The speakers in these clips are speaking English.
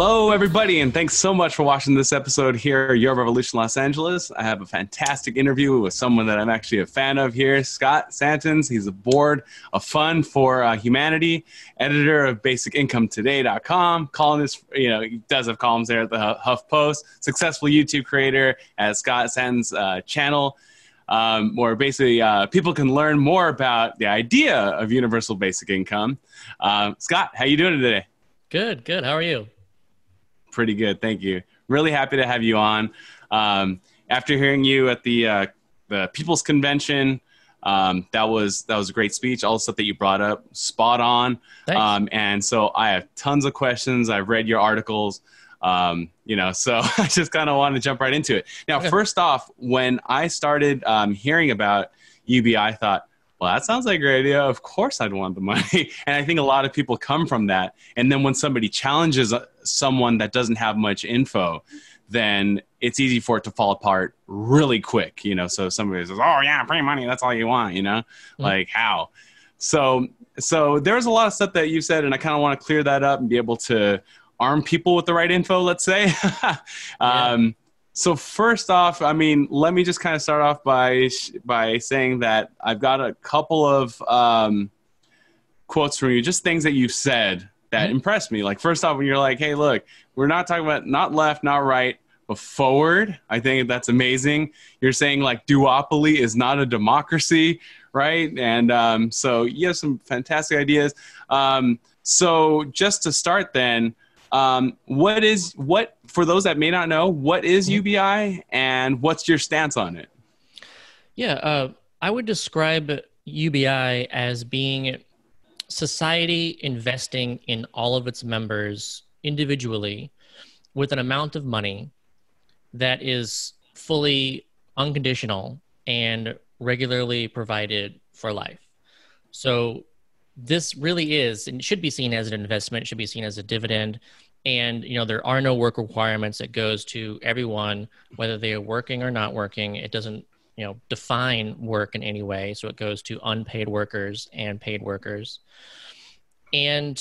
Hello, everybody, and thanks so much for watching this episode here, Your Revolution Los Angeles. I have a fantastic interview with someone that I'm actually a fan of here, Scott Santens. He's a board of fund for uh, humanity, editor of BasicIncomeToday.com, columnist. You know, he does have columns there at the Huff Post. Successful YouTube creator at Scott Santens' uh, channel. Um, where basically uh, people can learn more about the idea of universal basic income. Uh, Scott, how you doing today? Good, good. How are you? Pretty good, thank you. Really happy to have you on. Um, after hearing you at the uh, the People's Convention, um, that was that was a great speech. All the stuff that you brought up, spot on. Um, and so I have tons of questions. I've read your articles. Um, you know, so I just kind of want to jump right into it. Now, okay. first off, when I started um, hearing about UBI, I thought, well, that sounds like a great idea. Of course, I'd want the money. And I think a lot of people come from that. And then when somebody challenges uh, someone that doesn't have much info, then it's easy for it to fall apart really quick. You know, so somebody says, "Oh yeah, free money. That's all you want." You know, mm-hmm. like how? So, so there's a lot of stuff that you said, and I kind of want to clear that up and be able to arm people with the right info. Let's say. um, yeah so first off, I mean, let me just kind of start off by by saying that I've got a couple of um, quotes from you, just things that you said that mm-hmm. impressed me. Like first off, when you're like, "Hey, look, we're not talking about not left, not right, but forward." I think that's amazing. You're saying like duopoly is not a democracy, right? And um, so you have some fantastic ideas. Um, so just to start, then um, what is what for those that may not know? What is mm-hmm. UBI, and what's your stance on it? Yeah, uh, I would describe UBI as being society investing in all of its members individually with an amount of money that is fully unconditional and regularly provided for life. So this really is and should be seen as an investment should be seen as a dividend and you know there are no work requirements it goes to everyone whether they are working or not working. It doesn't you know define work in any way. So it goes to unpaid workers and paid workers. And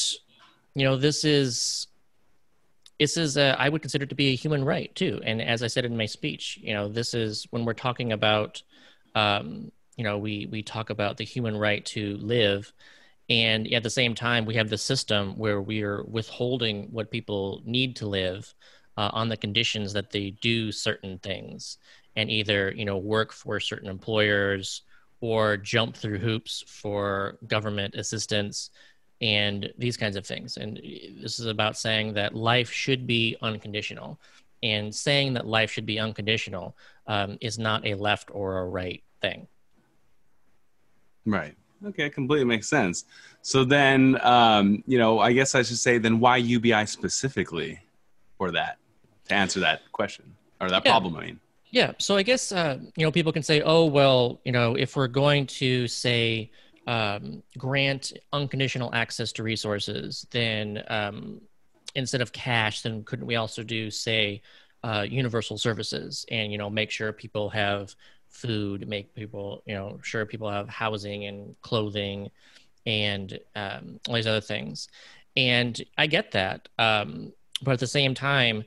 you know this is this is a, I would consider to be a human right too. And as i said in my speech you know this is when we're talking about um, you know we we talk about the human right to live and at the same time we have the system where we are withholding what people need to live uh, on the conditions that they do certain things and either you know work for certain employers or jump through hoops for government assistance and these kinds of things. And this is about saying that life should be unconditional. And saying that life should be unconditional um, is not a left or a right thing. Right Okay, completely makes sense. So then, um, you know, I guess I should say then why UBI specifically for that to answer that question or that yeah. problem. I mean, yeah. So I guess uh, you know people can say, oh well, you know, if we're going to say um, grant unconditional access to resources, then um, instead of cash, then couldn't we also do say uh, universal services and you know make sure people have food, make people, you know, sure people have housing and clothing and um, all these other things. And I get that. Um, but at the same time,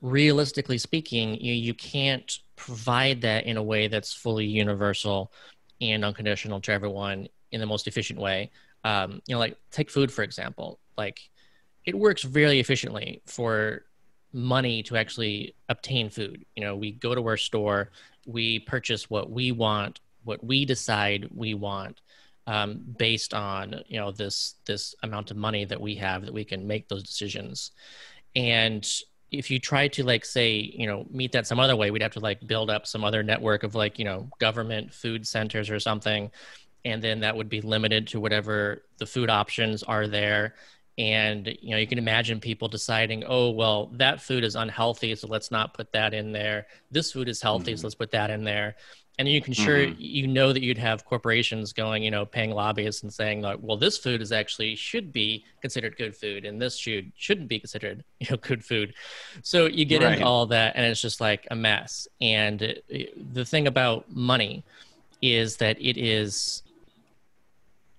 realistically speaking, you, you can't provide that in a way that's fully universal and unconditional to everyone in the most efficient way. Um, you know, like take food, for example. Like it works very efficiently for money to actually obtain food. You know, we go to our store, we purchase what we want, what we decide we want, um, based on you know this this amount of money that we have that we can make those decisions. And if you try to like say you know meet that some other way, we'd have to like build up some other network of like you know government food centers or something, and then that would be limited to whatever the food options are there and you know you can imagine people deciding oh well that food is unhealthy so let's not put that in there this food is healthy mm-hmm. so let's put that in there and you can sure mm-hmm. you know that you'd have corporations going you know paying lobbyists and saying like well this food is actually should be considered good food and this should shouldn't be considered you know good food so you get right. into all that and it's just like a mess and the thing about money is that it is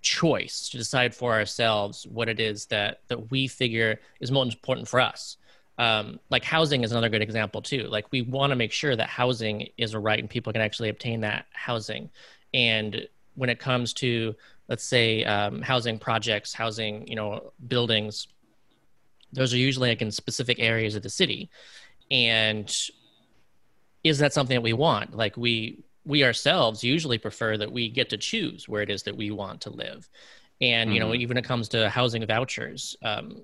choice to decide for ourselves what it is that that we figure is most important for us. um, like housing is another good example too. Like we want to make sure that housing is a right and people can actually obtain that housing. And when it comes to, let's say, um, housing projects, housing, you know, buildings, those are usually like in specific areas of the city. And is that something that we want? Like we we ourselves usually prefer that we get to choose where it is that we want to live. And you know, mm-hmm. even when it comes to housing vouchers, um,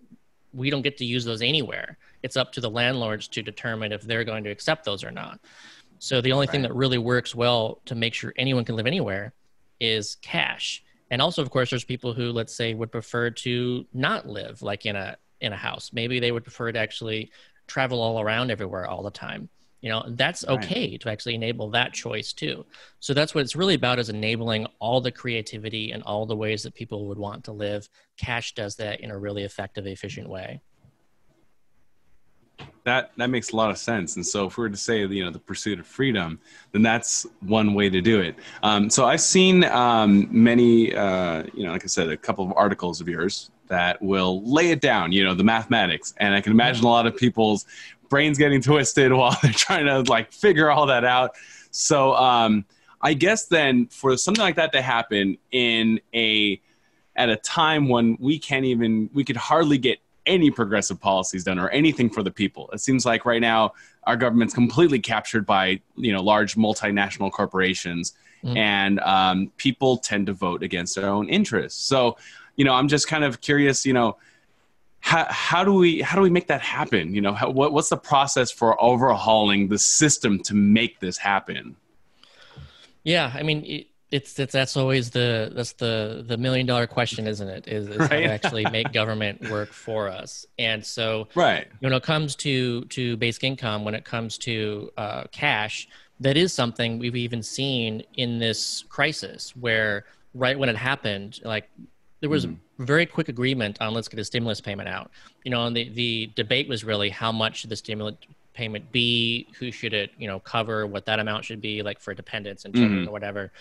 we don't get to use those anywhere. It's up to the landlords to determine if they're going to accept those or not. So the only right. thing that really works well to make sure anyone can live anywhere is cash. And also, of course, there's people who, let's say, would prefer to not live like in a in a house. Maybe they would prefer to actually travel all around everywhere all the time you know that's okay right. to actually enable that choice too. So that's what it's really about is enabling all the creativity and all the ways that people would want to live. Cash does that in a really effective efficient way. That that makes a lot of sense. And so if we were to say you know the pursuit of freedom then that's one way to do it. Um, so i've seen um, many uh, you know like i said a couple of articles of yours that will lay it down you know the mathematics. And i can imagine a lot of people's brain's getting twisted while they're trying to like figure all that out. So um, I guess then for something like that to happen in a at a time when we can't even we could hardly get any progressive policies done or anything for the people. It seems like right now our government's completely captured by you know large multinational corporations, mm. and um, people tend to vote against their own interests. So, you know, I'm just kind of curious. You know, how, how do we how do we make that happen? You know how, what, what's the process for overhauling the system to make this happen? Yeah i mean it, it's, it's that's always the that's the the million dollar question isn't it? Is, is right. how to actually make government work for us. And so right. when it comes to to basic income when it comes to uh, cash that is something we've even seen in this crisis where right when it happened like there was mm. Very quick agreement on let's get a stimulus payment out. You know, and the, the debate was really how much should the stimulus payment be, who should it, you know, cover, what that amount should be, like for dependents and children mm. or whatever.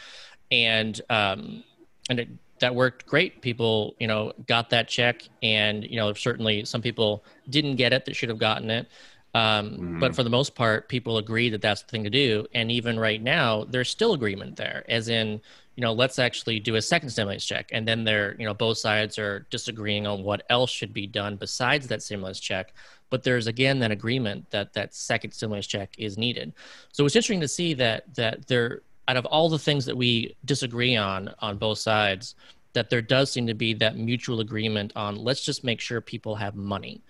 And um, and it, that worked great. People, you know, got that check, and you know, certainly some people didn't get it that should have gotten it. Um, mm. But for the most part, people agree that that's the thing to do. And even right now, there's still agreement there, as in, you know, let's actually do a second stimulus check. And then they're, you know, both sides are disagreeing on what else should be done besides that stimulus check. But there's again that agreement that that second stimulus check is needed. So it's interesting to see that that there, out of all the things that we disagree on on both sides, that there does seem to be that mutual agreement on let's just make sure people have money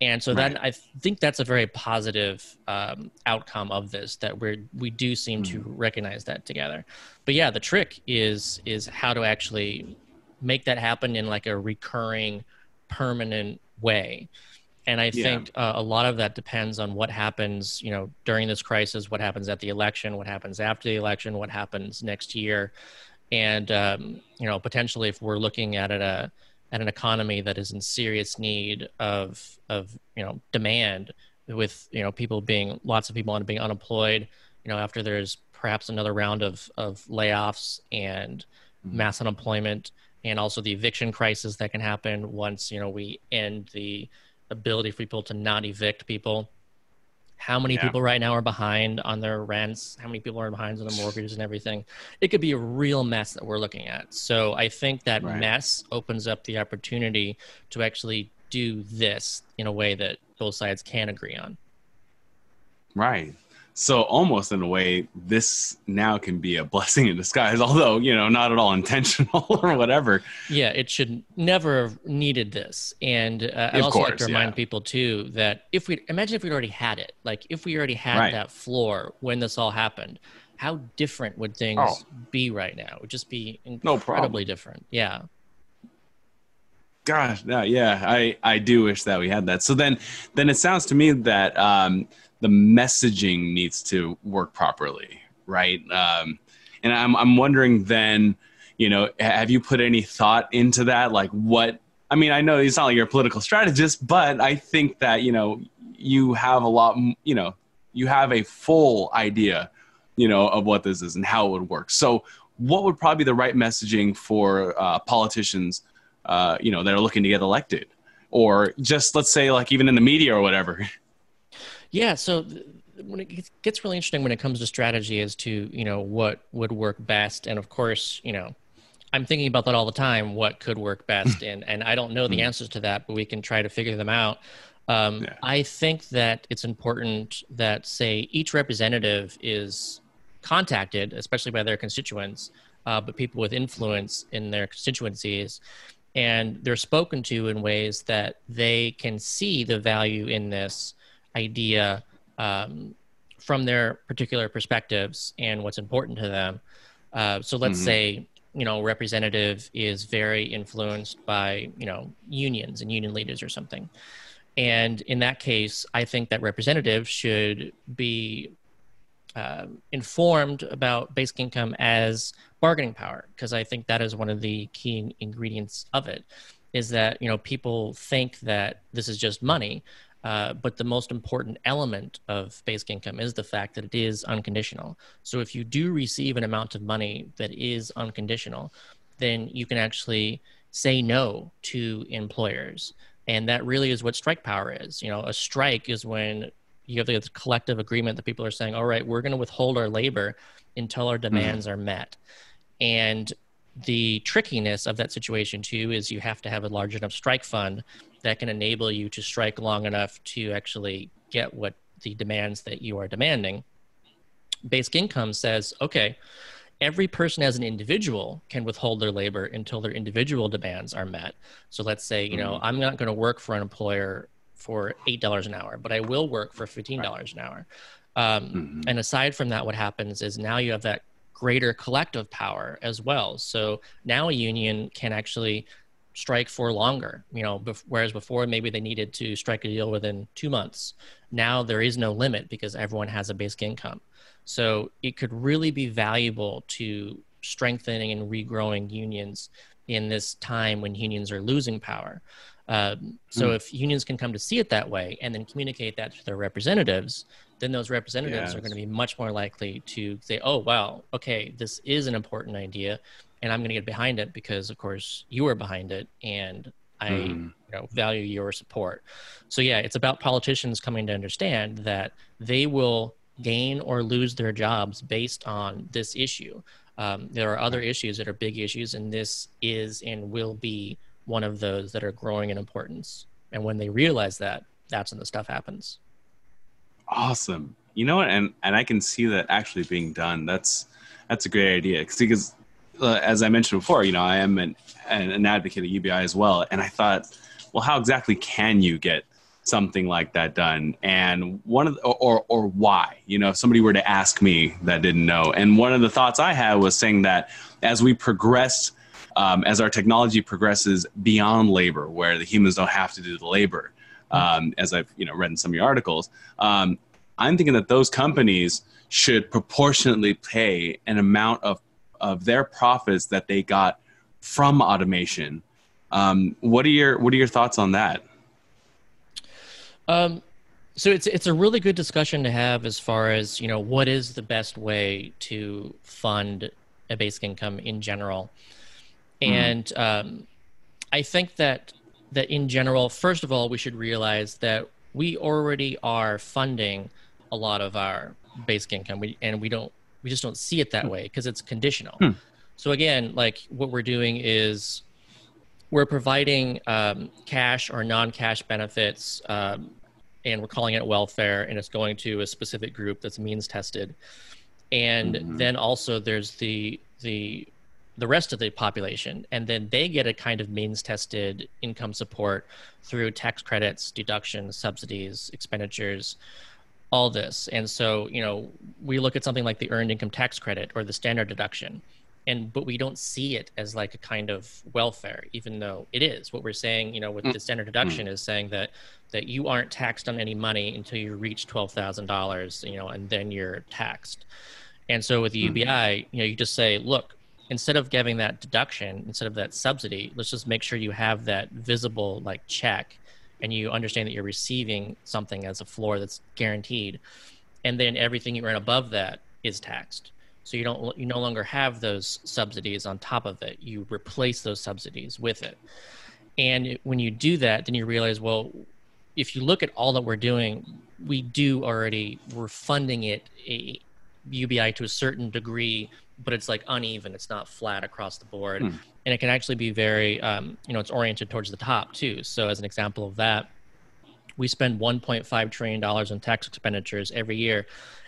and so right. then I think that's a very positive um, outcome of this that we we do seem mm. to recognize that together. But yeah, the trick is is how to actually make that happen in like a recurring, permanent way. And I yeah. think uh, a lot of that depends on what happens, you know, during this crisis, what happens at the election, what happens after the election, what happens next year, and um, you know, potentially if we're looking at it a uh, at an economy that is in serious need of of you know demand with you know people being lots of people being unemployed you know after there's perhaps another round of of layoffs and mm-hmm. mass unemployment and also the eviction crisis that can happen once you know we end the ability for people to not evict people how many yeah. people right now are behind on their rents how many people are behind on their mortgages and everything it could be a real mess that we're looking at so i think that right. mess opens up the opportunity to actually do this in a way that both sides can agree on right so almost in a way, this now can be a blessing in disguise, although you know not at all intentional or whatever. Yeah, it should never have needed this. And uh, I also course, like to remind yeah. people too that if we imagine if we'd already had it, like if we already had right. that floor when this all happened, how different would things oh. be right now? It would just be incredibly no different. Yeah. Gosh, yeah, yeah, I I do wish that we had that. So then, then it sounds to me that. um the messaging needs to work properly, right? Um, and I'm I'm wondering then, you know, have you put any thought into that? Like, what? I mean, I know it's not like you're a political strategist, but I think that you know you have a lot, you know, you have a full idea, you know, of what this is and how it would work. So, what would probably be the right messaging for uh, politicians, uh, you know, that are looking to get elected? or just let's say like even in the media or whatever yeah so when it gets really interesting when it comes to strategy as to you know what would work best. And of course you know i'm thinking about that all the time what could work best. And and i don't know the hmm. answers to that but we can try to figure them out. Um, yeah. i think that it's important that say each representative is contacted especially by their constituents uh, but people with influence in their constituencies. And they're spoken to in ways that they can see the value in this idea um, from their particular perspectives and what's important to them. Uh, so let's mm-hmm. say you know representative is very influenced by you know unions and union leaders or something and in that case i think that representative should be uh, informed about basic income as bargaining power because i think that is one of the key ingredients of it is that you know people think that this is just money uh, but the most important element of basic income is the fact that it is unconditional. So if you do receive an amount of money that is unconditional, then you can actually say no to employers. And that really is what strike power is. You know, a strike is when you have the collective agreement that people are saying, all right, we're going to withhold our labor until our mm-hmm. demands mm-hmm. are met. And the trickiness of that situation too is you have to have a large enough strike fund that can enable you to strike long enough to actually get what the demands that you are demanding. Basic income says, okay, every person as an individual can withhold their labor until their individual demands are met. So let's say, you know, mm-hmm. I'm not going to work for an employer for $8 an hour, but I will work for $15 right. an hour. Um, mm-hmm. And aside from that, what happens is now you have that greater collective power as well. So now a union can actually strike for longer you know bef- whereas before maybe they needed to strike a deal within two months now there is no limit because everyone has a basic income so it could really be valuable to strengthening and regrowing unions in this time when unions are losing power um, so mm. if unions can come to see it that way and then communicate that to their representatives then those representatives yes. are going to be much more likely to say oh wow okay this is an important idea and I'm going to get behind it because, of course, you are behind it, and I mm. you know, value your support. So yeah, it's about politicians coming to understand that they will gain or lose their jobs based on this issue. Um, there are other issues that are big issues, and this is and will be one of those that are growing in importance. And when they realize that, that's when the stuff happens. Awesome. You know what? And and I can see that actually being done. That's that's a great idea because as I mentioned before, you know, I am an, an advocate at UBI as well. And I thought, well, how exactly can you get something like that done? And one of the, or, or why, you know, if somebody were to ask me that didn't know. And one of the thoughts I had was saying that as we progress, um, as our technology progresses beyond labor, where the humans don't have to do the labor, um, as I've, you know, read in some of your articles, um, I'm thinking that those companies should proportionately pay an amount of of their profits that they got from automation. Um, what are your What are your thoughts on that? Um, so it's it's a really good discussion to have as far as you know what is the best way to fund a basic income in general, mm-hmm. and um, I think that that in general, first of all, we should realize that we already are funding a lot of our basic income, we, and we don't we just don't see it that hmm. way because it's conditional. Hmm. So again, like what we're doing is we're providing um, cash or non-cash benefits, um, and we're calling it welfare, and it's going to a specific group that's means tested. And mm-hmm. then also there's the the the rest of the population, and then they get a kind of means tested income support through tax credits, deductions, subsidies, expenditures all this. And so, you know, we look at something like the earned income tax credit or the standard deduction, and but we don't see it as like a kind of welfare, even though it is. What we're saying, you know, with the standard deduction mm. is saying that that you aren't taxed on any money until you reach twelve thousand dollars, you know, and then you're taxed. And so with the UBI, mm. you know, you just say, look, instead of giving that deduction, instead of that subsidy, let's just make sure you have that visible like check and you understand that you're receiving something as a floor that's guaranteed and then everything you earn above that is taxed so you don't you no longer have those subsidies on top of it you replace those subsidies with it And when you do that, then you realize, well, if you look at all that we're doing, we do already we're funding it a UBI to a certain degree, but it's like uneven. It's not flat across the board, hmm. And it can actually be very um, you know it's oriented towards the top too. So as an example of that, we spend 1.5 trillion dollars in tax expenditures every year,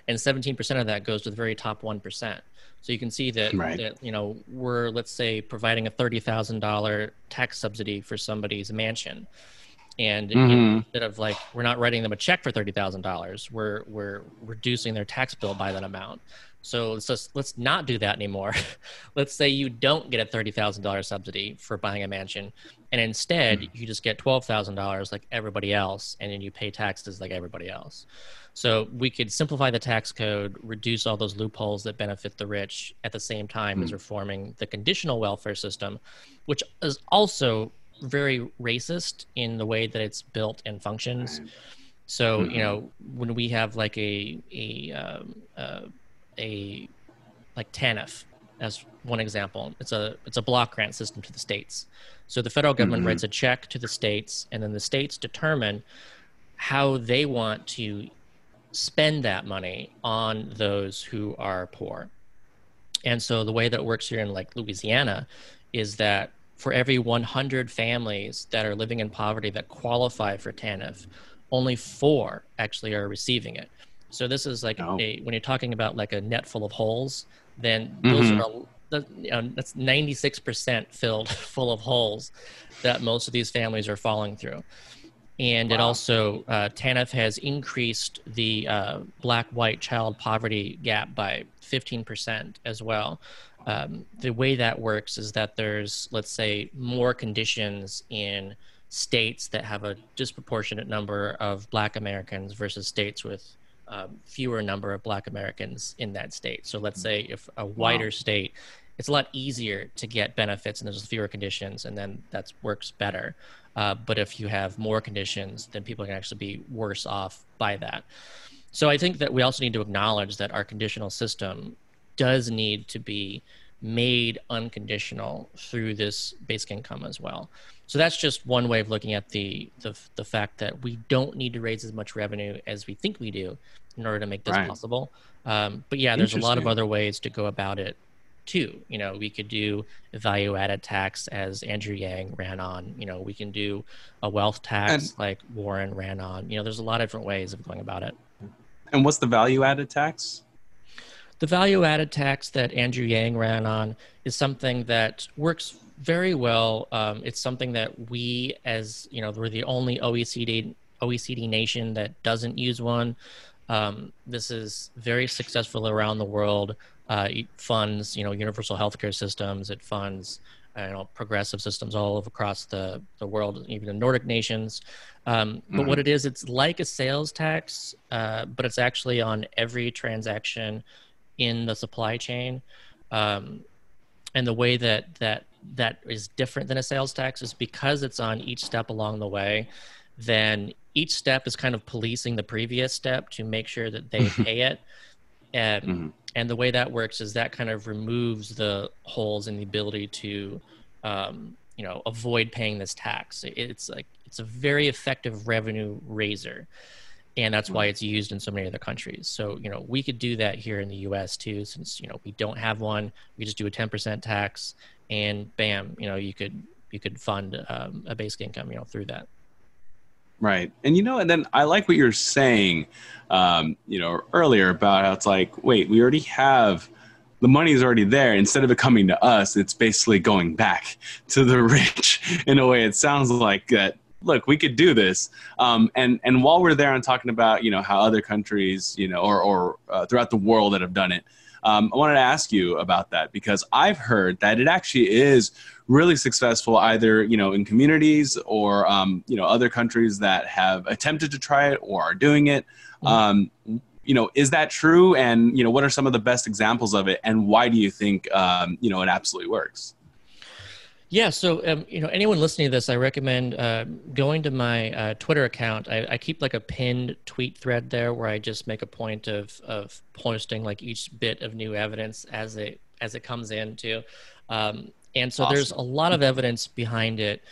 and 17% of that goes to the very top one percent. So you can see that, right. that you know we're let's say providing a thirty thousand dollar tax subsidy for somebody's mansion and mm-hmm. instead of like we're not writing them a check for thirty thousand dollars, we're we're reducing their tax bill by that amount. So let's just, let's not do that anymore. let's say you don't get a thirty thousand dollars subsidy for buying a mansion, and instead mm-hmm. you just get twelve thousand dollars like everybody else, and then you pay taxes like everybody else. So we could simplify the tax code, reduce all those loopholes that benefit the rich at the same time mm-hmm. as reforming the conditional welfare system, which is also very racist in the way that it's built and functions. So mm-hmm. you know when we have like a a um, uh, a like TANF as one example, it's a it's a block grant system to the states. So the federal government mm-hmm. writes a check to the states, and then the states determine how they want to spend that money on those who are poor. And so the way that it works here in like Louisiana is that for every 100 families that are living in poverty that qualify for TANF, only four actually are receiving it. So this is like oh. a, when you're talking about like a net full of holes, then those mm-hmm. are you know, that's 96% filled full of holes that most of these families are falling through. And wow. it also, uh, TANF has increased the uh, black white child poverty gap by 15% as well um, the way that works is that there's, let's say, more conditions in states that have a disproportionate number of Black Americans versus states with um, fewer number of Black Americans in that state. So let's say if a whiter wow. state, it's a lot easier to get benefits and there's fewer conditions, and then that works better. Uh, but if you have more conditions, then people can actually be worse off by that. So I think that we also need to acknowledge that our conditional system does need to be made unconditional through this basic income as well. So that's just one way of looking at the, the the, fact that we don't need to raise as much revenue as we think we do in order to make this right. possible. Um, but yeah, there's a lot of other ways to go about it too. You know, we could do value added tax as Andrew Yang ran on. You know, we can do a wealth tax and, like Warren ran on. You know, there's a lot of different ways of going about it. And what's the value added tax? The value added tax that Andrew Yang ran on is something that works very well. Um, it's something that we, as you know, we're the only OECD OECD nation that doesn't use one. Um, this is very successful around the world. Uh, it funds, you know, universal healthcare systems. It funds, you know, progressive systems all across the, the world, even the Nordic nations. Um, but mm-hmm. what it is, it's like a sales tax, uh, but it's actually on every transaction in the supply chain. Um, and the way that that that is different than a sales tax is because it's on each step along the way. Then each step is kind of policing the previous step to make sure that they pay it. And mm-hmm. and the way that works is that kind of removes the holes in the ability to um, you know avoid paying this tax. It's like it's a very effective revenue raiser and that's why mm. it's used in so many other countries. So you know we could do that here in the U.S. too, since you know we don't have one. We just do a ten percent tax, and bam, you know you could you could fund um, a basic income, you know, through that. Right, and you know, and then I like what you're saying, um, you know, earlier about how it's like, wait, we already have the money is already there. Instead of it coming to us, it's basically going back to the rich in a way. It sounds like that look, we could do this. Um, and and while we're there and talking about you know how other countries you know or or uh, throughout the world that have done it, um, I wanted to ask you about that because I've heard that it actually is really successful either you know in communities or um, you know other countries that have attempted to try it or are doing it. Mm-hmm. Um, you know, is that true? And you know, what are some of the best examples of it? And why do you think um, you know it absolutely works? Yeah, so um, you know, anyone listening to this, I recommend uh, going to my uh, Twitter account. I, I, keep like a pinned tweet thread there where I just make a point of of posting like each bit of new evidence as it as it comes in too. Um, and so awesome. there's a lot of evidence behind it.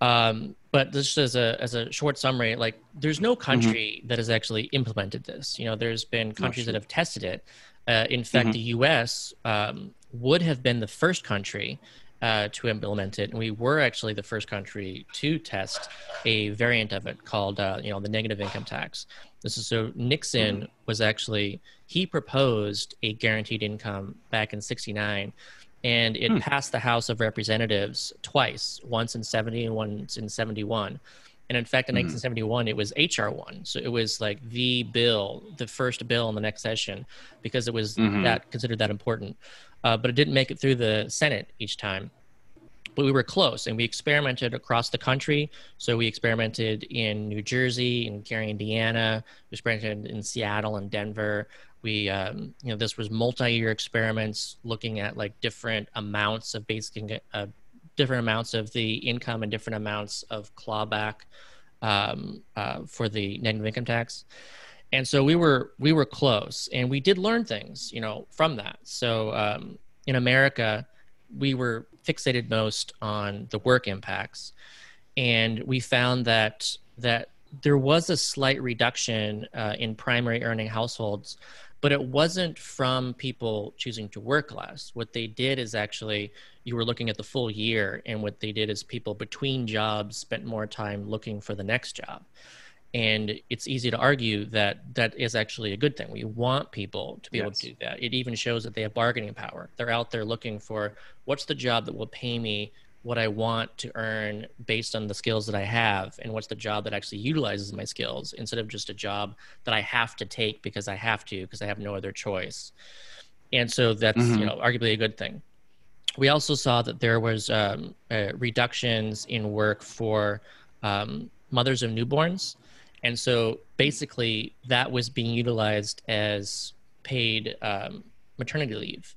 Um, but just as a as a short summary, like there's no Mm-hmm. country that has actually implemented this. You know, there's been countries that have tested it. Uh, in fact, Mhm. the U.S. Um, would have been the first country uh, to implement it, and we were actually the first country to test a variant of it called, uh, you know, the negative income tax. This is so Nixon was actually he proposed a guaranteed income back in '69, and it Hmm. passed the House of Representatives twice, once in '70 and once in '71. And in fact, in Mhm. 1971, it was HR one, so it was like the bill, the first bill in the next session, because it was Mhm. that considered that important. Uh, but it didn't make it through the Senate each time but we were close and we experimented across the country. So we experimented in New Jersey, in Gary, Indiana. We experimented in Seattle and Denver. We, um, you know, this was multi-year experiments looking at like different amounts of basic, uh, different amounts of the income and different amounts of clawback um, uh, for the negative income tax. And so we were we were close, and we did learn things, you know, from that. So um, in America, we were fixated most on the work impacts and we found that that there was a slight reduction uh, in primary earning households but it wasn't from people choosing to work less. What they did is actually you were looking at the full year and what they did is people between jobs spent more time looking for the next job. And it's easy to argue that that is actually a good thing. We want people to be able to do that. It even shows that they have bargaining power. They're out there looking for what's the job that will pay me what i want to earn based on the skills that i have and what's the job that actually utilizes my skills instead of just a job that i have to take because i have to because i have no other choice. And so that's Mhm. you know arguably a good thing. We also saw that there was um, uh, reductions in work for um, mothers of newborns. And so basically that was being utilized as paid um, maternity leave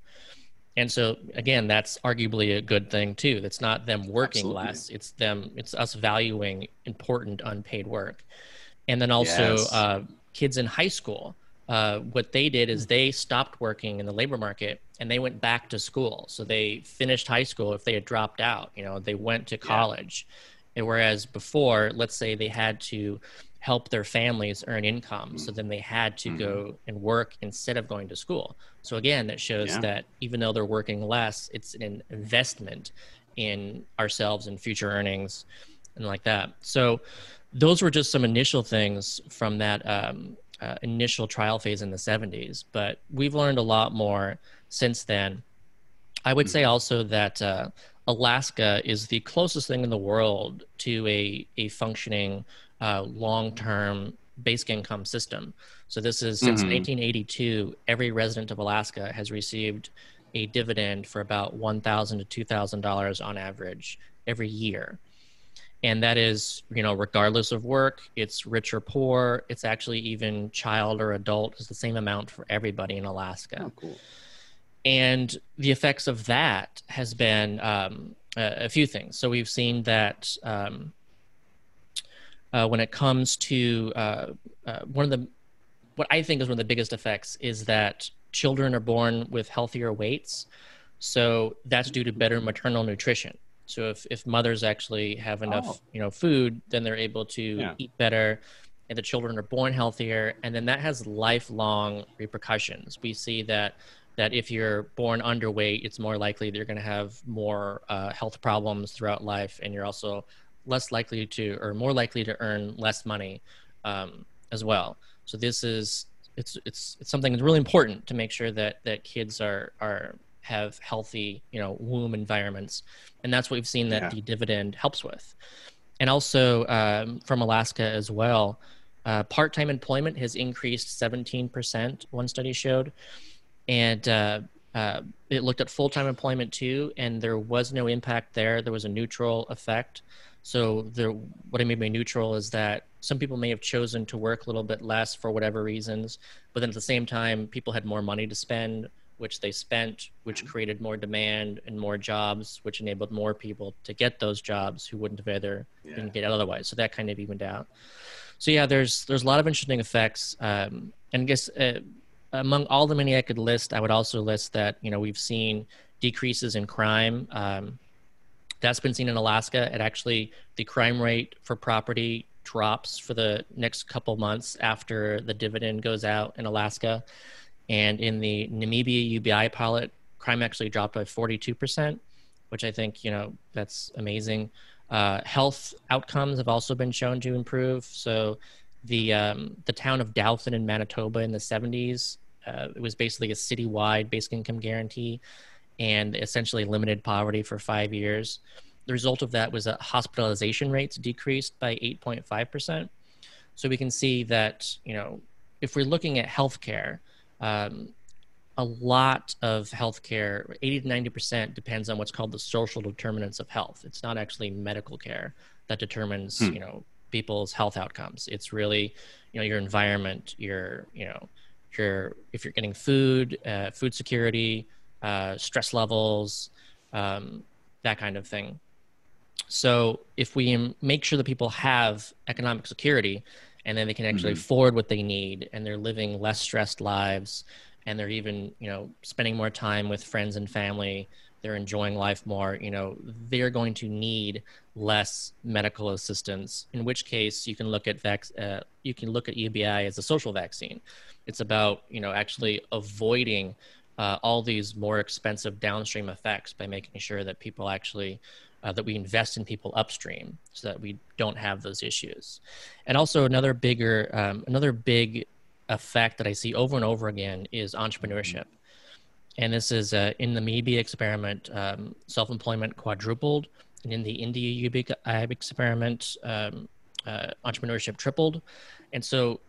and so again that's arguably a good thing too. That's not them working Absolutely. less. It's them it's us valuing important unpaid work. And then also Yes. uh, kids in high school uh, what they did is they stopped working in the labor market and they went back to school. So they finished high school if they had dropped out you know they went to college. And whereas before let's say they had to help their families earn income so then they had to go and work instead of going to school. So again that shows Yeah. that even though they're working less it's an investment in ourselves and future earnings and like that. So those were just some initial things from that um, uh, initial trial phase in the 70s but we've learned a lot more since then. I would say also that uh, alaska is the closest thing in the world to a, a functioning uh, long-term basic income system so this is since Mhm. 1982 every resident of alaska has received a dividend for about 1000 to $2000 on average every year and that is you know regardless of work it's rich or poor it's actually even child or adult is the same amount for everybody in alaska Oh, cool. and the effects of that has been um, a, a few things so we've seen that um, uh, when it comes to uh, uh, one of the what i think is one of the biggest effects is that children are born with healthier weights so that's due to better maternal nutrition so if, if mothers actually have enough Oh. you know food then they're able to Yeah. eat better and the children are born healthier and then that has lifelong repercussions we see that that if you're born underweight it's more likely that you're going to have more uh, health problems throughout life and you're also less likely to or more likely to earn less money um, as well. So this is it's it's it's something that's really important to make sure that that kids are are have healthy you know womb environments. And that's what we've seen that Yeah. the dividend helps with. And also um, from alaska as well uh, part-time employment has increased 17% one study showed. And uh, uh, it looked at full-time employment too and there was no impact there. There was a neutral effect so there what i mean by neutral is that some people may have chosen to work a little bit less for whatever reasons but then at the same time people had more money to spend which they spent which created more demand and more jobs which enabled more people to get those jobs who wouldn't have either Yeah. didn't get otherwise. So that kind of evened out. So yeah there's there's a lot of interesting effects um, and i guess uh, among all the many i could list i would also list that you know we've seen decreases in crime um, That's been seen in Alaska. It actually, the crime rate for property drops for the next couple months after the dividend goes out in Alaska. And in the Namibia UBI pilot, crime actually dropped by 42%, which I think, you know, that's amazing. Uh, health outcomes have also been shown to improve. So the, um, the town of Dauphin in Manitoba in the 70s, uh, it was basically a citywide basic income guarantee and essentially limited poverty for five years. The result of that was that hospitalization rates decreased by 8.5%. So we can see that, you know, if we're looking at healthcare, um, a lot of healthcare, 80 to 90%, depends on what's called the social determinants of health. It's not actually medical care that determines, hmm. you know, people's health outcomes. It's really, you know, your environment, your, you know, your if you're getting food, uh, food security, uh, stress levels, um, that kind of thing. So if we make sure that people have economic security, and then they can actually mm-hmm. afford what they need, and they're living less stressed lives, and they're even you know spending more time with friends and family, they're enjoying life more. You know, they're going to need less medical assistance. In which case, you can look at vac- uh, you can look at UBI as a social vaccine. It's about you know actually avoiding uh, all these more expensive downstream effects by making sure that people actually uh, that we invest in people upstream so that we don't have those issues. And also another bigger um, another big effect that i see over and over again is entrepreneurship. And this is uh, in the Namibia experiment um, self-employment quadrupled. And in the india UBI experiment um, uh, entrepreneurship tripled. And so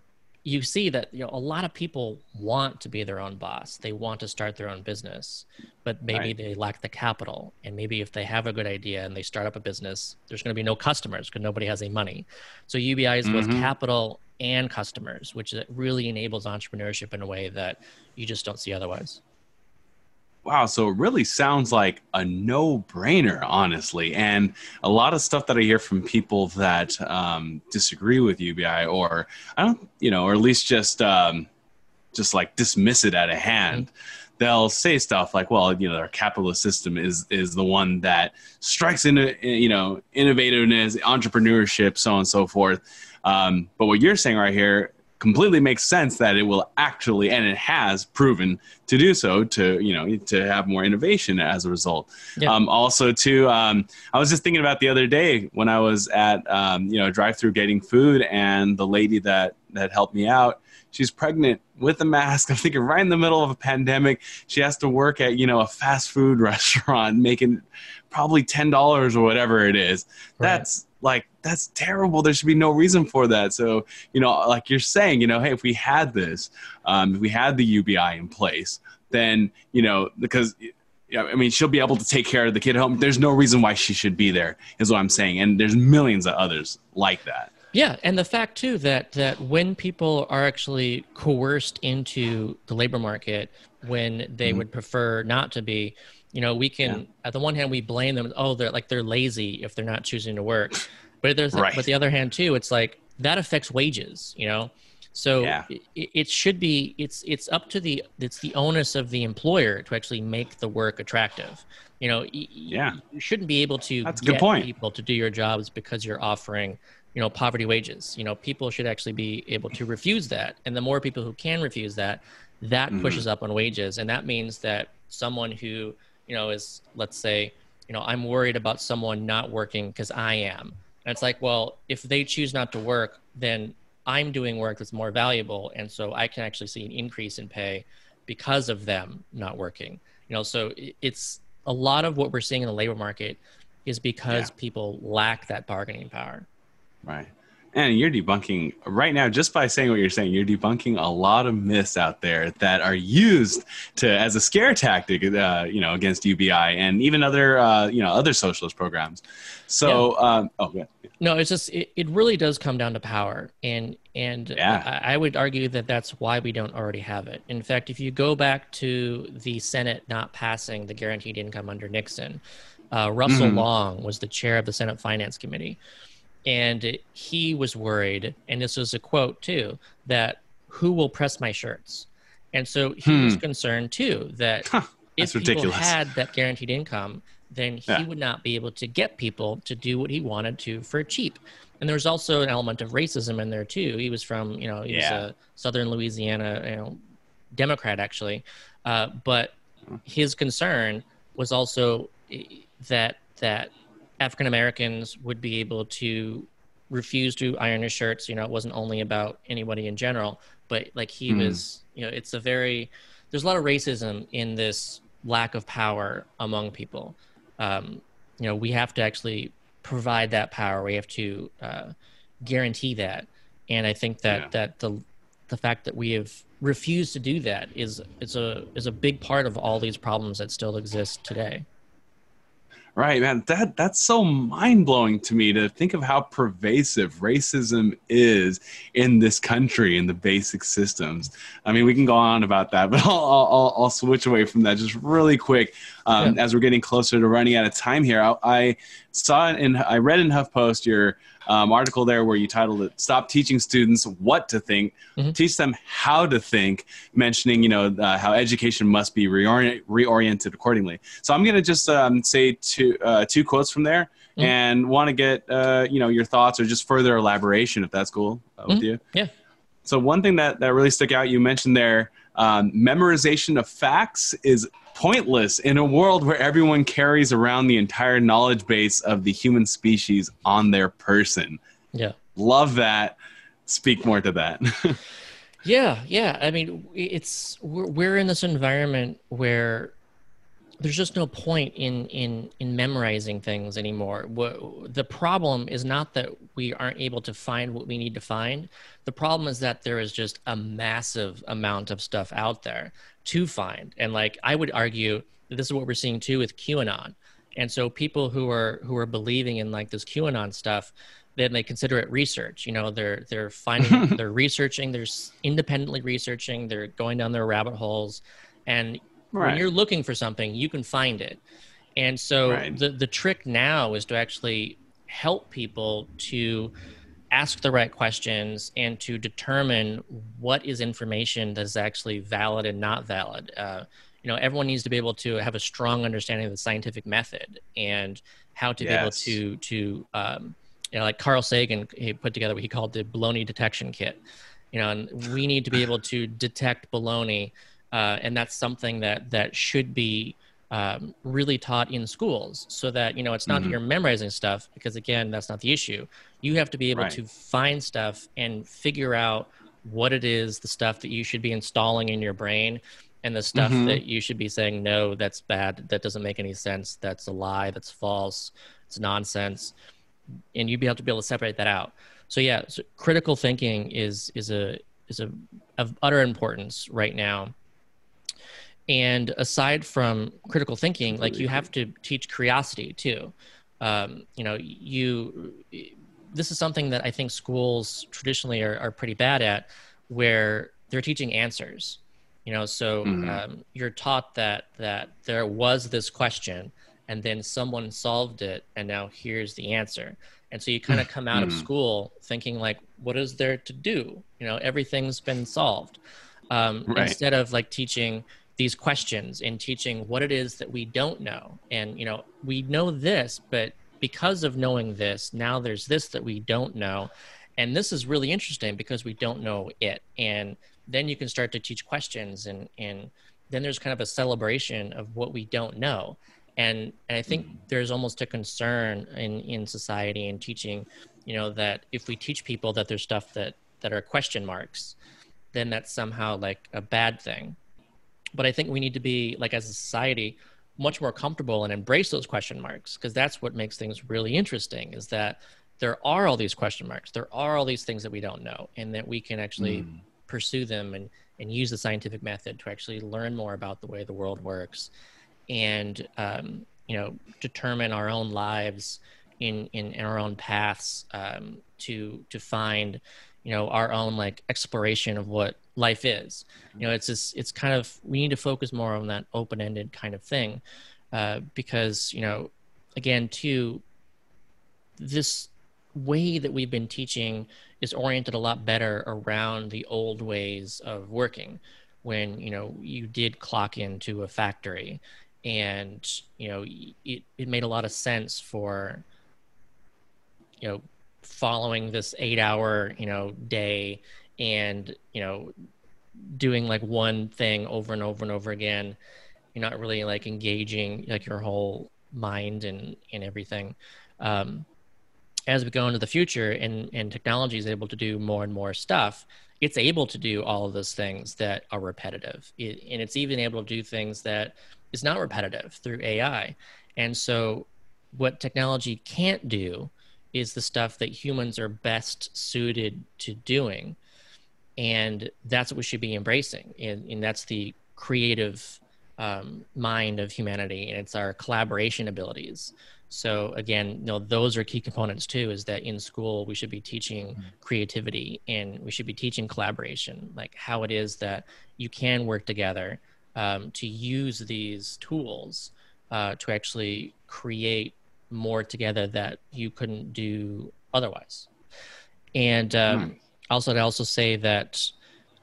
you see that you know a lot of people want to be their own boss they want to start their own business but maybe right. they lack the capital and maybe if they have a good idea and they start up a business there's going to be no customers because nobody has any money so ubi is mm-hmm. both capital and customers which really enables entrepreneurship in a way that you just don't see otherwise wow, so it really sounds like a no brainer, honestly. And a lot of stuff that I hear from people that um, disagree with UBI or I don't, you know, or at least just, um, just like dismiss it out of hand. Mm-hmm. They'll say stuff like, "Well, you know, our capitalist system is is the one that strikes into you know innovativeness, entrepreneurship, so on and so forth." Um, but what you're saying right here completely makes sense that it will actually and it has proven to do so to you know to have more innovation as a result yeah. um, also too um, i was just thinking about the other day when i was at um, you know drive through getting food and the lady that that helped me out she's pregnant with a mask i'm thinking right in the middle of a pandemic she has to work at you know a fast food restaurant making probably $10 or whatever it is right. that's like that's terrible there should be no reason for that so you know like you're saying you know hey if we had this um, if we had the ubi in place then you know because I mean, she'll be able to take care of the kid at home. There's no reason why she should be there, is what I'm saying. And there's millions of others like that. Yeah, and the fact too that that when people are actually coerced into the labor market when they mm-hmm. would prefer not to be, you know, we can yeah. at the one hand we blame them. Oh, they're like they're lazy if they're not choosing to work. But there's right. but the other hand too, it's like that affects wages. You know, so yeah. it, it, should be it's it's up to the it's the onus of the employer to actually make the work attractive. You know, yeah, you shouldn't be able to That's point. people to do your jobs because you're offering you know poverty wages. You know, people should actually be able to refuse that, and the more people who can refuse that, that mm-hmm. pushes up on wages, and that means that someone who you know is let's say you know i'm worried about someone not working because i am and it's like, well, if they choose not to work, then I'm doing work that's more valuable. And so I can actually see an increase in pay because of them not working. You know, so it's a lot of what we're seeing in the labor market is because yeah. people lack that bargaining power. Right and you're debunking right now just by saying what you're saying you're debunking a lot of myths out there that are used to as a scare tactic uh, you know against ubi and even other uh, you know other socialist programs so yeah. um, oh yeah. no it's just it, it really does come down to power and and yeah. I, I would argue that that's why we don't already have it in fact if you go back to the senate not passing the guaranteed income under nixon uh, russell mm. long was the chair of the senate finance committee and he was worried and this was a quote too that who will press my shirts and so he hmm. was concerned too that huh. if That's ridiculous. people had that guaranteed income, then he Yeah. would not be able to get people to do what he wanted to for cheap. And there's also an element of racism in there too. He was from, you know, he Yeah. was a Southern Louisiana, you know, Democrat actually, uh, but his concern was also eh, that that African Americans would be able to refuse to iron his shirts. You know, it wasn't only about anybody in general, but like he Mhm. was, you know, it's a very there's a lot of racism in this lack of power among people. Um, you know, we have to actually provide that power. We have to uh, guarantee that, and I think that Yeah. that the the fact that we have refused to do that is is a is a big part of all these problems that still exist today. Right, man. That that's so mind blowing to me to think of how pervasive racism is in this country in the basic systems. I mean, we can go on about that, but I'll I'll, I'll switch away from that just really quick um, as we're getting closer to running out of time here. I, I saw it in I read in HuffPost your um, article there where you titled it "Stop Teaching Students What to Think, Mhm. Teach Them How to Think," mentioning you know uh, how education must be reorient, reoriented accordingly. So I'm going to just um, say two uh, two quotes from there, Mhm. and want to get uh, you know your thoughts or just further elaboration if that's cool uh, with Mhm. you. Yeah. So one thing that that really stuck out, you mentioned there, um, memorization of facts is pointless in a world where everyone carries around the entire knowledge base of the human species on their person. Yeah. Love that. Speak more to that. Yeah, yeah. I mean, it's we're, we're in this environment where there's just no point in in in memorizing things anymore. What, the problem is not that we aren't able to find what we need to find. The problem is that there is just a massive amount of stuff out there to find. And like I would argue that this is what we're seeing too with QAnon. And so people who are who are believing in like this QAnon stuff, then they consider it research. You know, they're they're finding they're researching, they're independently researching, they're going down their rabbit holes, and when you're looking for something, you can find it. And so Right. the the trick now is to actually help people to ask the right questions and to determine what is information that's actually valid and not valid. Uh, you know, everyone needs to be able to have a strong understanding of the scientific method and how to be able to to um, you know, like Carl Sagan, he put together what he called the baloney detection kit. You know, and we need to be able to detect baloney, uh, and that's something that that should be um, really taught in schools, so that you know it's not that Mhm. you're memorizing stuff because again, that's not the issue. You have to be able Right. to find stuff and figure out what it is, the stuff that you should be installing in your brain, and the stuff Mhm. that you should be saying no, that's bad, that doesn't make any sense, that's a lie, that's false, it's nonsense and you'd be able to be able to separate that out. So yeah, so critical thinking is is a is a of utter importance right now. And aside from critical thinking, like you have to teach curiosity too. Um, you know, you this is something that I think schools traditionally are, are pretty bad at, where they're teaching answers. You know, so Mhm. um, you're taught that that there was this question, and then someone solved it, and now here's the answer. And so you kind of come out of Mhm. school thinking like, what is there to do? You know, everything's been solved. Um, Right. Instead of like teaching these questions in teaching what it is that we don't know, and you know, we know this, but because of knowing this, now there's this that we don't know, and this is really interesting because we don't know it, and then you can start to teach questions and and then there's kind of a celebration of what we don't know. And, and i think hmm. there's almost a concern in in society and teaching you know that if we teach people that there's stuff that that are question marks then that's somehow like a bad thing but i think we need to be like as a society much more comfortable and embrace those question marks because that's what makes things really interesting is that there are all these question marks there are all these things that we don't know and that we can actually Mm. pursue them and and use the scientific method to actually learn more about the way the world works and um, you know determine our own lives in in, in our own paths um, to to find you know our own like exploration of what life is. You know it's just it's kind of we need to focus more on that open-ended kind of thing uh, because you know again too this way that we've been teaching is oriented a lot better around the old ways of working when you know you did clock into a factory and you know it, it made a lot of sense for you know following this eight hour you know day and you know doing like one thing over and over and over again you're not really like engaging like your whole mind and and everything. Um as we go into the future and and technology is able to do more and more stuff it's able to do all of those things that are repetitive. It, and it's even able to do things that is not repetitive through ai and so what technology can't do is the stuff that humans are best suited to doing. And that's what we should be embracing. And, and that's the creative um, mind of humanity and it's our collaboration abilities. So again you know those are key components too is that in school we should be teaching mm-hmm. creativity and we should be teaching collaboration like how it is that you can work together um, to use these tools uh, to actually create more together that you couldn't do otherwise. And um, mm. also i'd also say that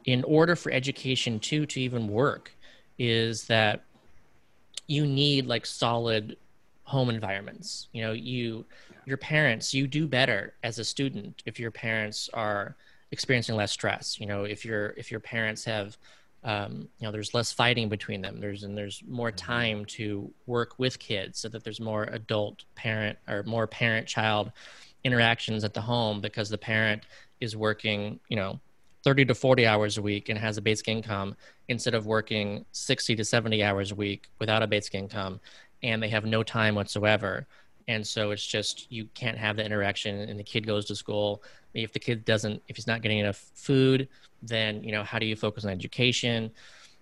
in order for education too to even work is that you need like solid home environments. You know you your parents you do better as a student if your parents are experiencing less stress. You know if your if your parents have um, you know there's less fighting between them there's and there's more mm-hmm. time to work with kids so that there's more adult parent or more parent child interactions at the home because the parent is working you know 30 to 40 hours a week and has a basic income instead of working 60 to 70 hours a week without a basic income and they have no time whatsoever and so it's just you can't have the interaction and the kid goes to school if the kid doesn't if he's not getting enough food then you know how do you focus on education?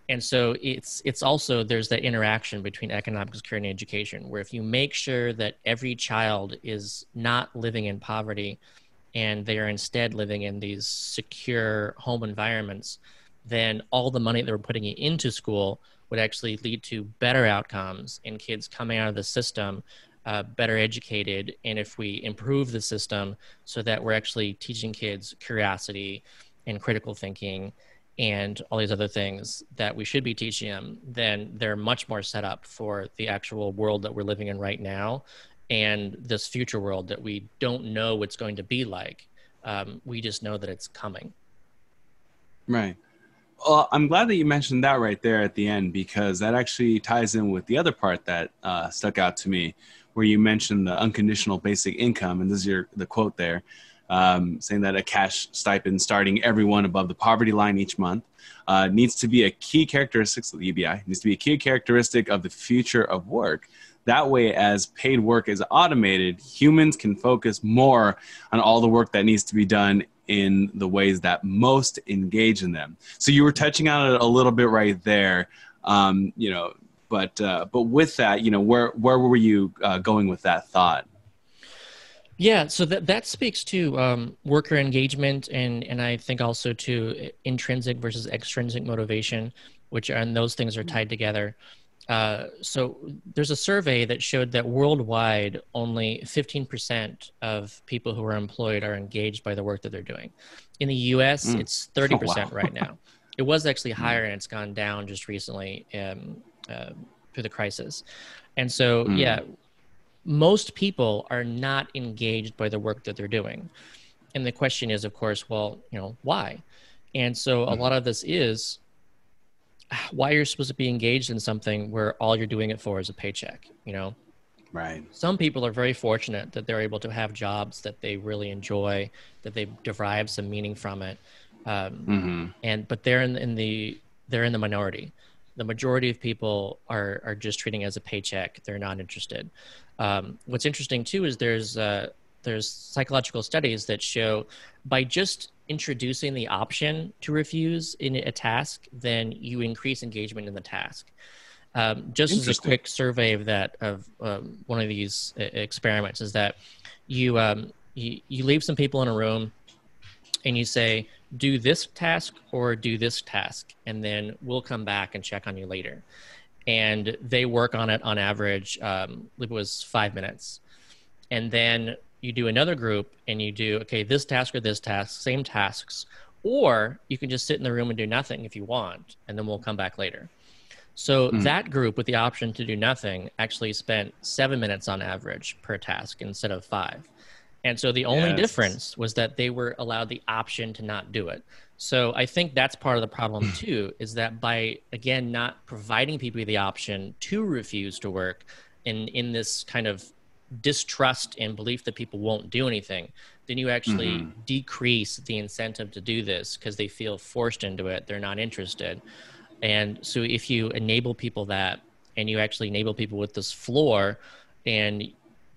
And so it's it's also there's that interaction between economic security and education where if you make sure that every child is not living in poverty and they are instead living in these secure home environments then all the money that we're putting into school would actually lead to better outcomes in kids coming out of the system uh, better educated and if we improve the system so that we're actually teaching kids curiosity and critical thinking and all these other things that we should be teaching them then they're much more set up for the actual world that we're living in right now and this future world that we don't know what's going to be like. Um, we just know that it's coming. Right. Well, I'm glad that you mentioned that right there at the end because that actually ties in with the other part that uh, stuck out to me, where you mentioned the unconditional basic income, and this is your the quote there, um, saying that a cash stipend starting everyone above the poverty line each month uh, needs to be a key characteristic of the UBI needs to be a key characteristic of the future of work. That way, as paid work is automated, humans can focus more on all the work that needs to be done in the ways that most engage in them. So you were touching on it a little bit right there, um, you know. But uh, but with that, you know, where where were you uh, going with that thought? Yeah, so that that speaks to um, worker engagement and and I think also to intrinsic versus extrinsic motivation, which are, and those things are tied together. Uh, so there's a survey that showed that worldwide, only 15% of people who are employed are engaged by the work that they're doing. In the U.S., mm. it's 30% oh, wow. right now. It was actually hmm. higher, and it's gone down just recently um, uh, through the crisis. And so, mm. yeah, most people are not engaged by the work that they're doing. And the question is, of course, well, you know, why? And so a hmm. lot of this is why you're supposed to be engaged in something where all you're doing it for is a paycheck, you know? Right. Some people are very fortunate that they're able to have jobs that they really enjoy, that they derive some meaning from it. Um, mm-hmm. And but they're in, in the they're in the minority. The majority of people are are just treating as a paycheck. They're not interested. Um, what's interesting too is there's uh, there's psychological studies that show by just introducing the option to refuse in a task, then you increase engagement in the task. Um, just as a quick survey of that of um, one of these uh, experiments is that you, um, you you leave some people in a room and you say do this task or do this task and then we'll come back and check on you later and they work on it on average um, it was five minutes and then you do another group and you do okay this task or this task same tasks or you can just sit in the room and do nothing if you want, and then we'll come back later. So mm. that group with the option to do nothing actually spent seven minutes on average per task instead of five. And so the only yes. difference was that they were allowed the option to not do it. So I think that's part of the problem too, is that by again not providing people the option to refuse to work in in this kind of distrust and belief that people won't do anything, then you actually mm-hmm. decrease the incentive to do this because they feel forced into it. They're not interested. And so if you enable people that and you actually enable people with this floor and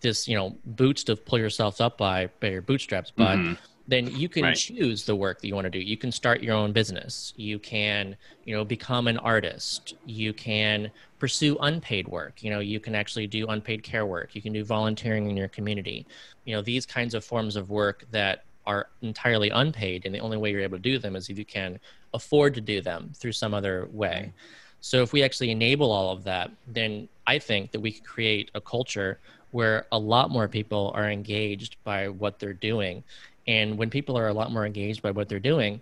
this, you know, boots to pull yourself up by, by your bootstraps, but mm-hmm then you can right. choose the work that you want to do. You can start your own business. You can, you know, become an artist. You can pursue unpaid work. You know, you can actually do unpaid care work. You can do volunteering in your community. You know, these kinds of forms of work that are entirely unpaid, and the only way you're able to do them is if you can afford to do them through some other way. So if we actually enable all of that, then I think that we could create a culture where a lot more people are engaged by what they're doing and when people are a lot more engaged by what they're doing,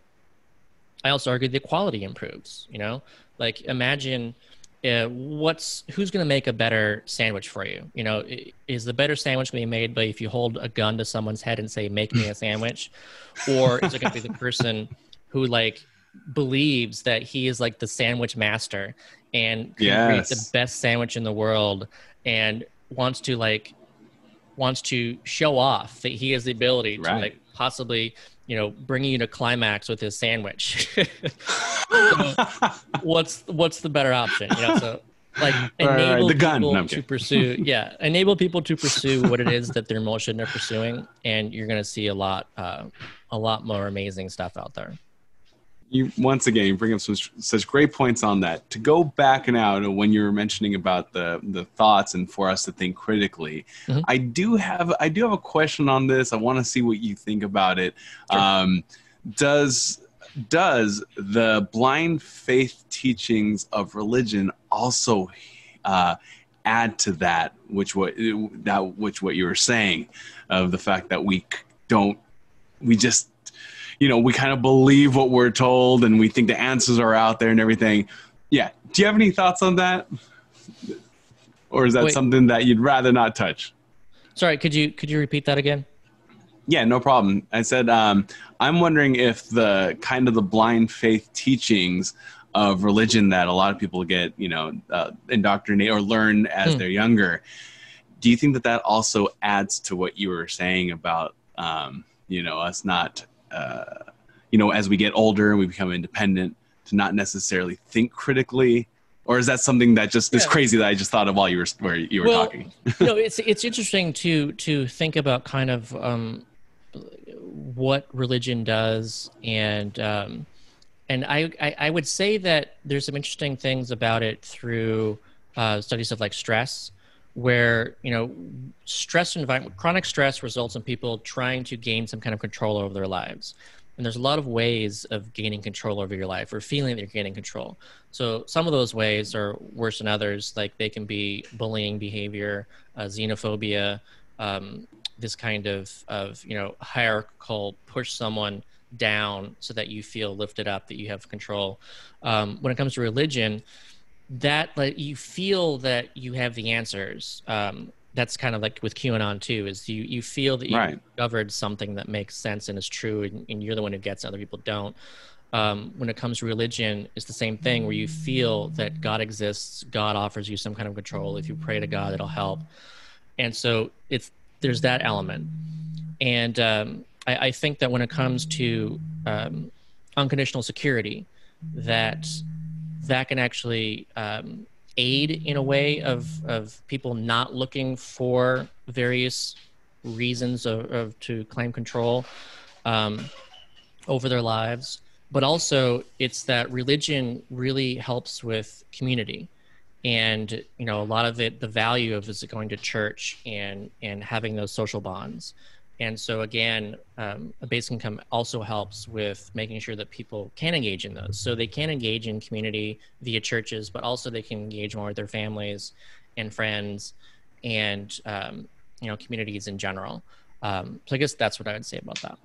I also argue the quality improves. You know, like imagine uh, what's who's going to make a better sandwich for you. You know, is the better sandwich going to be made by if you hold a gun to someone's head and say, "Make me a sandwich," or is it going to be the person who like believes that he is like the sandwich master and can yes. create the best sandwich in the world and wants to like wants to show off that he has the ability right. to like possibly you know bringing you to climax with his sandwich. So what's what's the better option you know? So like enable right, people no, to pursue yeah enable people to pursue what it is that their emotion are pursuing and you're going to see a lot uh, a lot more amazing stuff out there you once again you bring up some such great points on that. To go back now to when you were mentioning about the the thoughts and for us to think critically, mm-hmm. I do have I do have a question on this. I want to see what you think about it. Sure. Um, does does the blind faith teachings of religion also uh, add to that which what that which what you were saying of the fact that we don't we just you know, we kind of believe what we're told and we think the answers are out there and everything. Yeah. Do you have any thoughts on that? Or is that Wait. something that you'd rather not touch? Sorry, could you could you repeat that again? Yeah, no problem. I said um, I'm wondering if the kind of the blind faith teachings of religion that a lot of people get, you know, uh, indoctrinate or learn as hmm. they're younger. Do you think that that also adds to what you were saying about, um, you know, us not uh, you know, as we get older and we become independent, to not necessarily think critically? Or is that something that just is crazy that I just thought of while you were where you were well, talking? know, it's it's interesting to to think about kind of um, what religion does, and um, and I, I, I would say that there's some interesting things about it through uh, studies of like stress where you know stress environment chronic stress results in people trying to gain some kind of control over their lives. And there's a lot of ways of gaining control over your life or feeling that you're gaining control. So some of those ways are worse than others like they can be bullying behavior uh, xenophobia um, this kind of of you know hierarchical push someone down so that you feel lifted up that you have control. Um, when it comes to religion that like you feel that you have the answers. Um, that's kind of like with QAnon too. Is you you feel that you right. discovered something that makes sense and is true, and, and you're the one who gets it. Other people don't. Um, when it comes to religion, it's the same thing where you feel that God exists. God offers you some kind of control. If you pray to God, it'll help. And so it's there's that element. And um, I, I, think that when it comes to um, unconditional security, that that can actually um, aid in a way of of people not looking for various reasons of, of to claim control um, over their lives. But also it's that religion really helps with community. And you know a lot of it the value of is going to church and and having those social bonds and so again, um, a basic income also helps with making sure that people can engage in those. So they can engage in community via churches, but also they can engage more with their families and friends and um, you know communities in general. Um, so I guess that's what I would say about that.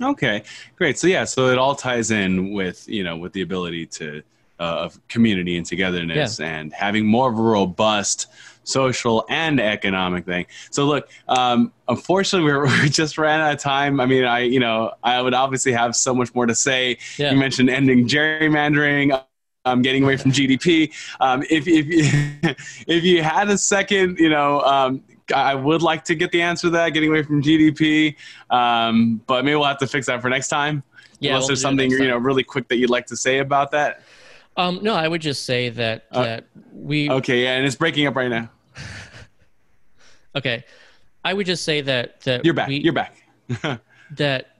Okay, great. So yeah, so it all ties in with you know with the ability to uh, of community and togetherness yeah. and having more of a robust social and economic thing. So look, um, unfortunately, we we just ran out of time. I mean, I you know I would obviously have so much more to say. Yeah. You mentioned ending gerrymandering. Um, getting away from GDP. Um, if, if, if you had a second, you know, um, I would like to get the answer to that, getting away from GDP. Um, but maybe we'll have to fix that for next time. Yeah, Unless we'll there's something you know really quick that you'd like to say about that. Um, no, I would just say that uh, that we. Okay, yeah, and it's breaking up right now. Okay, I would just say that that you're back. We, you're back. that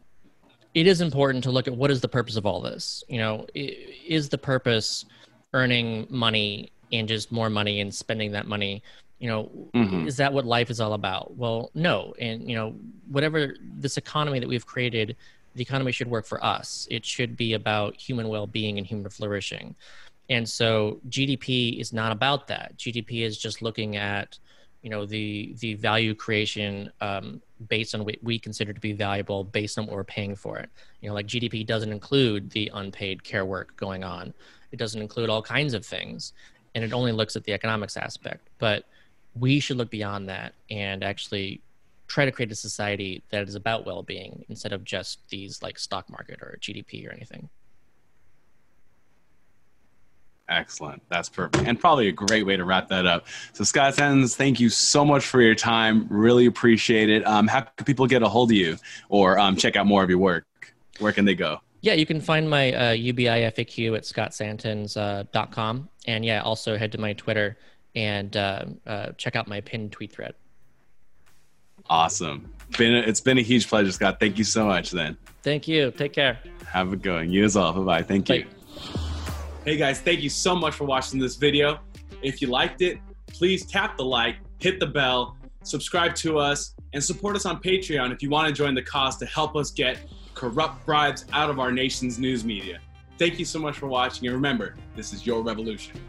it is important to look at what is the purpose of all this. You know, is the purpose earning money and just more money and spending that money you know mm-hmm. is that what life is all about well no and you know whatever this economy that we've created the economy should work for us it should be about human well-being and human flourishing and so gdp is not about that gdp is just looking at you know the the value creation um, based on what we consider to be valuable based on what we're paying for it. You know like gdp doesn't include the unpaid care work going on. It doesn't include all kinds of things and it only looks at the economics aspect. But we should look beyond that and actually try to create a society that is about well-being instead of just these like stock market or gdp or anything excellent that's perfect and probably a great way to wrap that up so scott Santens, thank you so much for your time really appreciate it um, how can people get a hold of you or um, check out more of your work where can they go yeah, you can find my uh, UBI FAQ at scottsantens.com. Uh, and yeah, also head to my Twitter and uh, uh, check out my pinned tweet thread. Awesome. Been a, it's been a huge pleasure, Scott. Thank you so much. Then. Thank you. Take care. Have a good one. You as well. Bye bye. Thank you. Hey guys, thank you so much for watching this video. If you liked it, please tap the like, hit the bell, subscribe to us, and support us on Patreon if you want to join the cause to help us get corrupt bribes out of our nation's news media. Thank you so much for watching, and remember, this is your revolution.